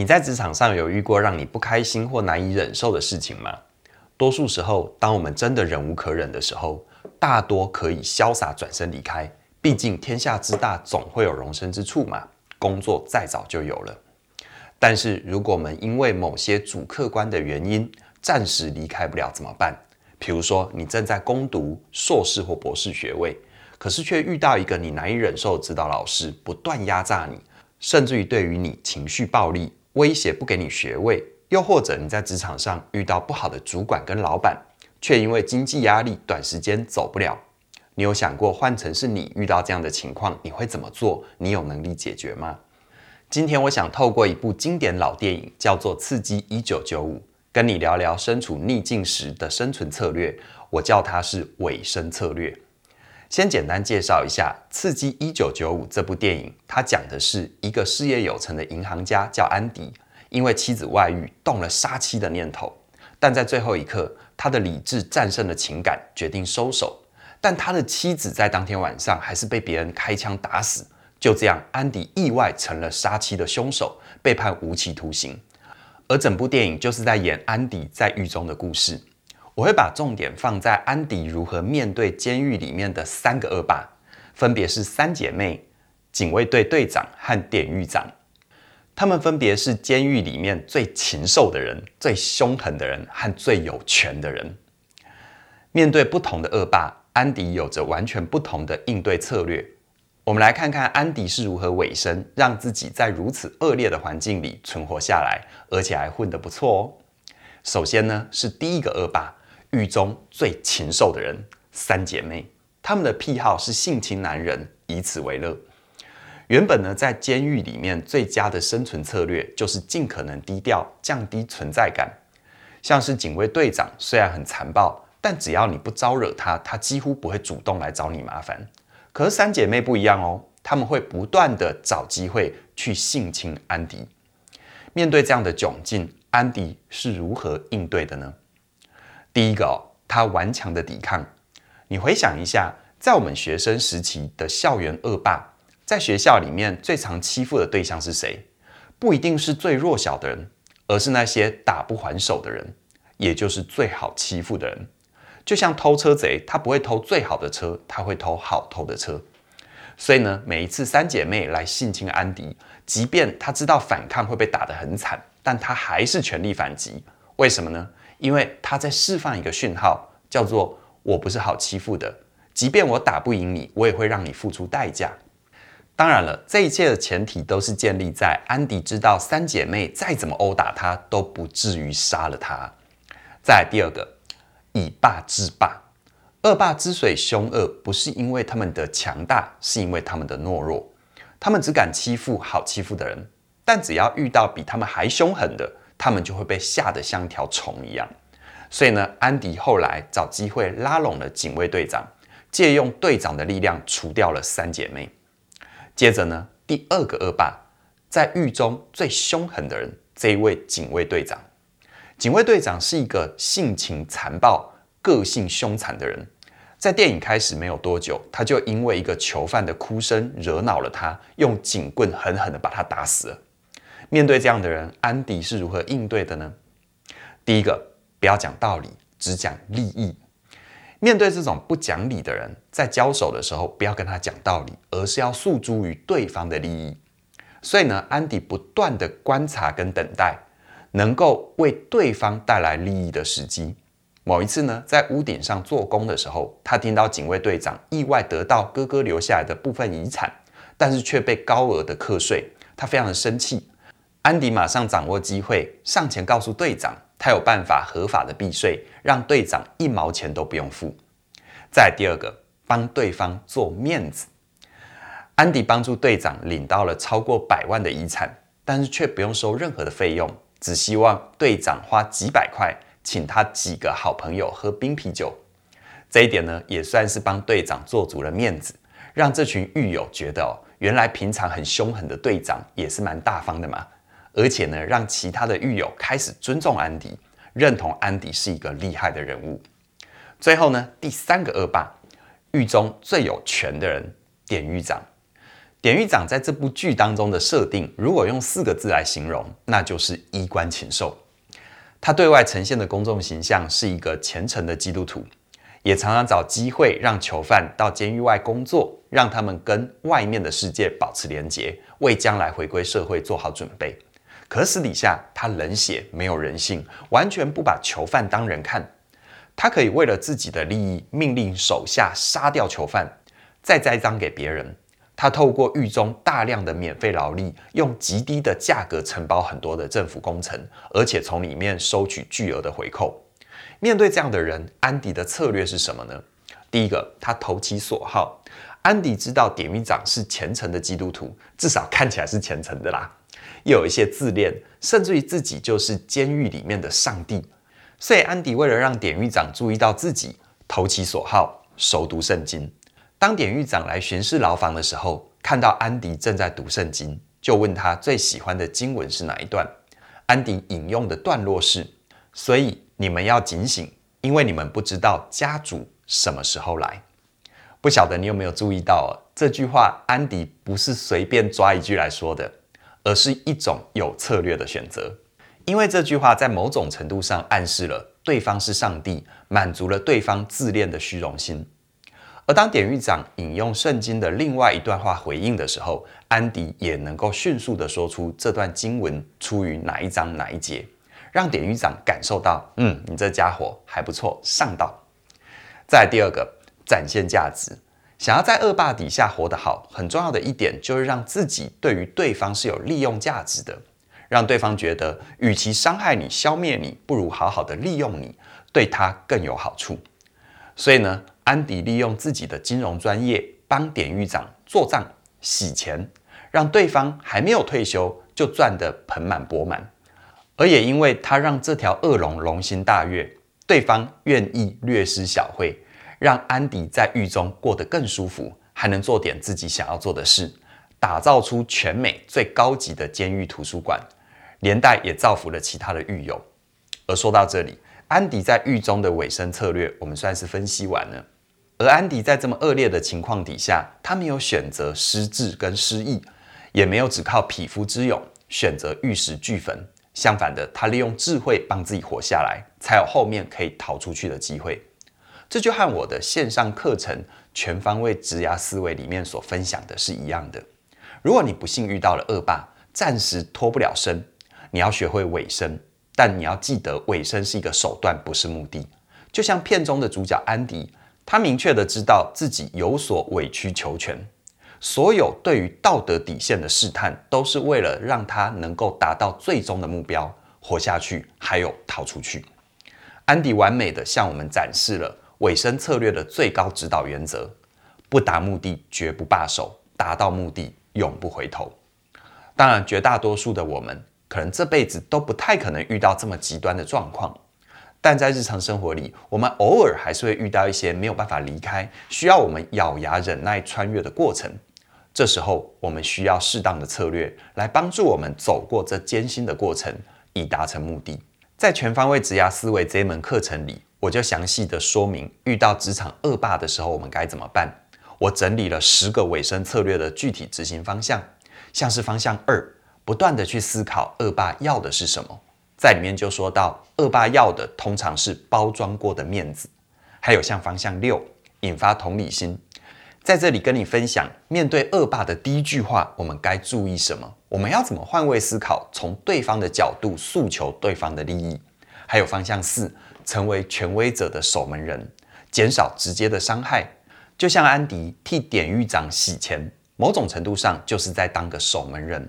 你在职场上有遇过让你不开心或难以忍受的事情吗？多数时候，当我们真的忍无可忍的时候，大多可以潇洒转身离开。毕竟天下之大，总会有容身之处嘛。工作再早就有了。但是如果我们因为某些主客观的原因，暂时离开不了怎么办？比如说，你正在攻读硕士或博士学位，可是却遇到一个你难以忍受的指导老师，不断压榨你，甚至于对于你情绪暴力。威胁不给你学位，又或者你在职场上遇到不好的主管跟老板，却因为经济压力短时间走不了。你有想过换成是你遇到这样的情况，你会怎么做？你有能力解决吗？今天我想透过一部经典老电影，叫做《刺激一九九五》，跟你聊聊身处逆境时的生存策略。我叫它是尾声策略。先简单介绍一下《刺激一九九五》这部电影，它讲的是一个事业有成的银行家叫安迪，因为妻子外遇动了杀妻的念头，但在最后一刻，他的理智战胜了情感，决定收手。但他的妻子在当天晚上还是被别人开枪打死。就这样，安迪意外成了杀妻的凶手，被判无期徒刑。而整部电影就是在演安迪在狱中的故事。我会把重点放在安迪如何面对监狱里面的三个恶霸，分别是三姐妹、警卫队队长和典狱长。他们分别是监狱里面最禽兽的人、最凶狠的人和最有权的人。面对不同的恶霸，安迪有着完全不同的应对策略。我们来看看安迪是如何委身，让自己在如此恶劣的环境里存活下来，而且还混得不错哦。首先呢，是第一个恶霸。狱中最禽兽的人，三姐妹，她们的癖好是性侵男人，以此为乐。原本呢，在监狱里面最佳的生存策略就是尽可能低调，降低存在感。像是警卫队长，虽然很残暴，但只要你不招惹他，他几乎不会主动来找你麻烦。可是三姐妹不一样哦，她们会不断地找机会去性侵安迪。面对这样的窘境，安迪是如何应对的呢？第一个哦，他顽强的抵抗。你回想一下，在我们学生时期的校园恶霸，在学校里面最常欺负的对象是谁？不一定是最弱小的人，而是那些打不还手的人，也就是最好欺负的人。就像偷车贼，他不会偷最好的车，他会偷好偷的车。所以呢，每一次三姐妹来性侵安迪，即便他知道反抗会被打得很惨，但他还是全力反击。为什么呢？因为他在释放一个讯号，叫做“我不是好欺负的”，即便我打不赢你，我也会让你付出代价。当然了，这一切的前提都是建立在安迪知道三姐妹再怎么殴打他都不至于杀了他。再第二个，以霸制霸。恶霸之所以凶恶，不是因为他们的强大，是因为他们的懦弱。他们只敢欺负好欺负的人，但只要遇到比他们还凶狠的，他们就会被吓得像条虫一样，所以呢，安迪后来找机会拉拢了警卫队长，借用队长的力量除掉了三姐妹。接着呢，第二个恶霸，在狱中最凶狠的人，这一位警卫队长。警卫队长是一个性情残暴、个性凶残的人，在电影开始没有多久，他就因为一个囚犯的哭声惹恼了他，用警棍狠狠地把他打死了。面对这样的人，安迪是如何应对的呢？第一个，不要讲道理，只讲利益。面对这种不讲理的人，在交手的时候，不要跟他讲道理，而是要诉诸于对方的利益。所以呢，安迪不断地观察跟等待，能够为对方带来利益的时机。某一次呢，在屋顶上做工的时候，他听到警卫队长意外得到哥哥留下来的部分遗产，但是却被高额的课税，他非常的生气。安迪马上掌握机会，上前告诉队长，他有办法合法的避税，让队长一毛钱都不用付。再第二个，帮对方做面子。安迪帮助队长领到了超过百万的遗产，但是却不用收任何的费用，只希望队长花几百块请他几个好朋友喝冰啤酒。这一点呢，也算是帮队长做足了面子，让这群狱友觉得哦，原来平常很凶狠的队长也是蛮大方的嘛。而且呢，让其他的狱友开始尊重安迪，认同安迪是一个厉害的人物。最后呢，第三个恶霸，狱中最有权的人，典狱长。典狱长在这部剧当中的设定，如果用四个字来形容，那就是衣冠禽兽。他对外呈现的公众形象是一个虔诚的基督徒，也常常找机会让囚犯到监狱外工作，让他们跟外面的世界保持连结，为将来回归社会做好准备。可私底下他冷血，没有人性，完全不把囚犯当人看。他可以为了自己的利益，命令手下杀掉囚犯，再栽赃给别人。他透过狱中大量的免费劳力，用极低的价格承包很多的政府工程，而且从里面收取巨额的回扣。面对这样的人，安迪的策略是什么呢？第一个，他投其所好。安迪知道典狱长是虔诚的基督徒，至少看起来是虔诚的啦，又有一些自恋，甚至于自己就是监狱里面的上帝。所以，安迪为了让典狱长注意到自己，投其所好，熟读圣经。当典狱长来巡视牢房的时候，看到安迪正在读圣经，就问他最喜欢的经文是哪一段。安迪引用的段落是：“所以你们要警醒，因为你们不知道家主什么时候来。”不晓得你有没有注意到哦，这句话安迪不是随便抓一句来说的，而是一种有策略的选择。因为这句话在某种程度上暗示了对方是上帝，满足了对方自恋的虚荣心。而当典狱长引用圣经的另外一段话回应的时候，安迪也能够迅速地说出这段经文出于哪一章哪一节，让典狱长感受到，嗯，你这家伙还不错，上道。再第二个，展现价值，想要在恶霸底下活得好，很重要的一点就是让自己对于对方是有利用价值的，让对方觉得，与其伤害你、消灭你，不如好好的利用你，对他更有好处。所以呢，安迪利用自己的金融专业帮典狱长做账洗钱，让对方还没有退休就赚得盆满钵满，而也因为他让这条恶龙龙心大悦，对方愿意略施小惠，让安迪在狱中过得更舒服，还能做点自己想要做的事，打造出全美最高级的监狱图书馆，连带也造福了其他的狱友。而说到这里，安迪在狱中的尾声策略，我们算是分析完了。而安迪在这么恶劣的情况底下，他没有选择失智跟失忆，也没有只靠匹夫之勇选择玉石俱焚。相反的，他利用智慧帮自己活下来，才有后面可以逃出去的机会。这就和我的线上课程《全方位职涯思维》里面所分享的是一样的。如果你不幸遇到了恶霸，暂时脱不了身，你要学会委身，但你要记得，委身是一个手段，不是目的。就像片中的主角安迪。他明确的知道自己有所委曲求全，所有对于道德底线的试探，都是为了让他能够达到最终的目标，活下去，还有逃出去。安迪完美的向我们展示了尾声策略的最高指导原则：不达目的绝不罢手，达到目的永不回头。当然，绝大多数的我们，可能这辈子都不太可能遇到这么极端的状况。但在日常生活里，我们偶尔还是会遇到一些没有办法离开，需要我们咬牙忍耐穿越的过程。这时候，我们需要适当的策略来帮助我们走过这艰辛的过程，以达成目的。在全方位职涯思维这一门课程里，我就详细的说明遇到职场恶霸的时候，我们该怎么办。我整理了十个尾声策略的具体执行方向，像是方向二，不断的去思考恶霸要的是什么。在里面就说到，恶霸要的通常是包装过的面子，还有像方向六，引发同理心，在这里跟你分享，面对恶霸的第一句话，我们该注意什么？我们要怎么换位思考，从对方的角度诉求对方的利益？还有方向四，成为权威者的守门人，减少直接的伤害。就像安迪替典狱长洗钱，某种程度上就是在当个守门人。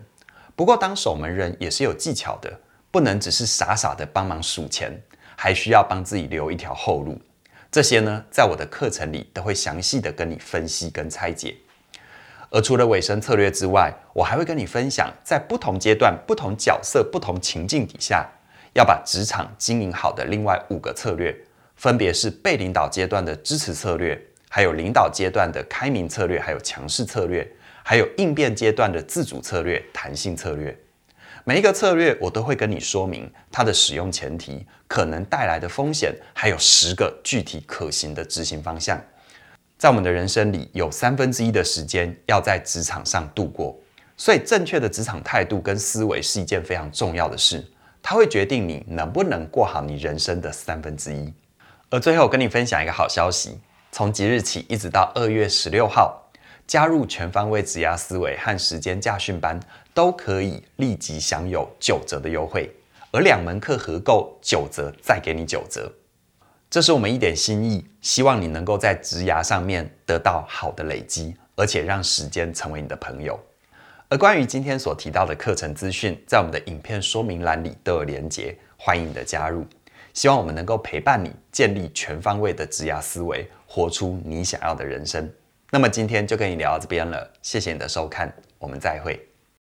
不过当守门人也是有技巧的。不能只是傻傻的帮忙数钱，还需要帮自己留一条后路。这些呢，在我的课程里都会详细的跟你分析跟拆解。而除了尾声策略之外，我还会跟你分享，在不同阶段、不同角色、不同情境底下，要把职场经营好的另外五个策略，分别是被领导阶段的支持策略，还有领导阶段的开明策略，还有强势策略，还有应变阶段的自主策略、弹性策略。每一个策略，我都会跟你说明它的使用前提、可能带来的风险，还有十个具体可行的执行方向。在我们的人生里，有三分之一的时间要在职场上度过，所以正确的职场态度跟思维是一件非常重要的事，它会决定你能不能过好你人生的三分之一。而最后跟你分享一个好消息，从即日起一直到二月十六号，加入全方位职涯思维和时间驾训班，都可以立即享有九折的优惠，而两门课合购九折，再给你九折。这是我们一点心意，希望你能够在职涯上面得到好的累积，而且让时间成为你的朋友。而关于今天所提到的课程资讯，在我们的影片说明栏里都有连结，欢迎你的加入。希望我们能够陪伴你建立全方位的职涯思维，活出你想要的人生。那么今天就跟你聊到这边了，谢谢你的收看，我们再会。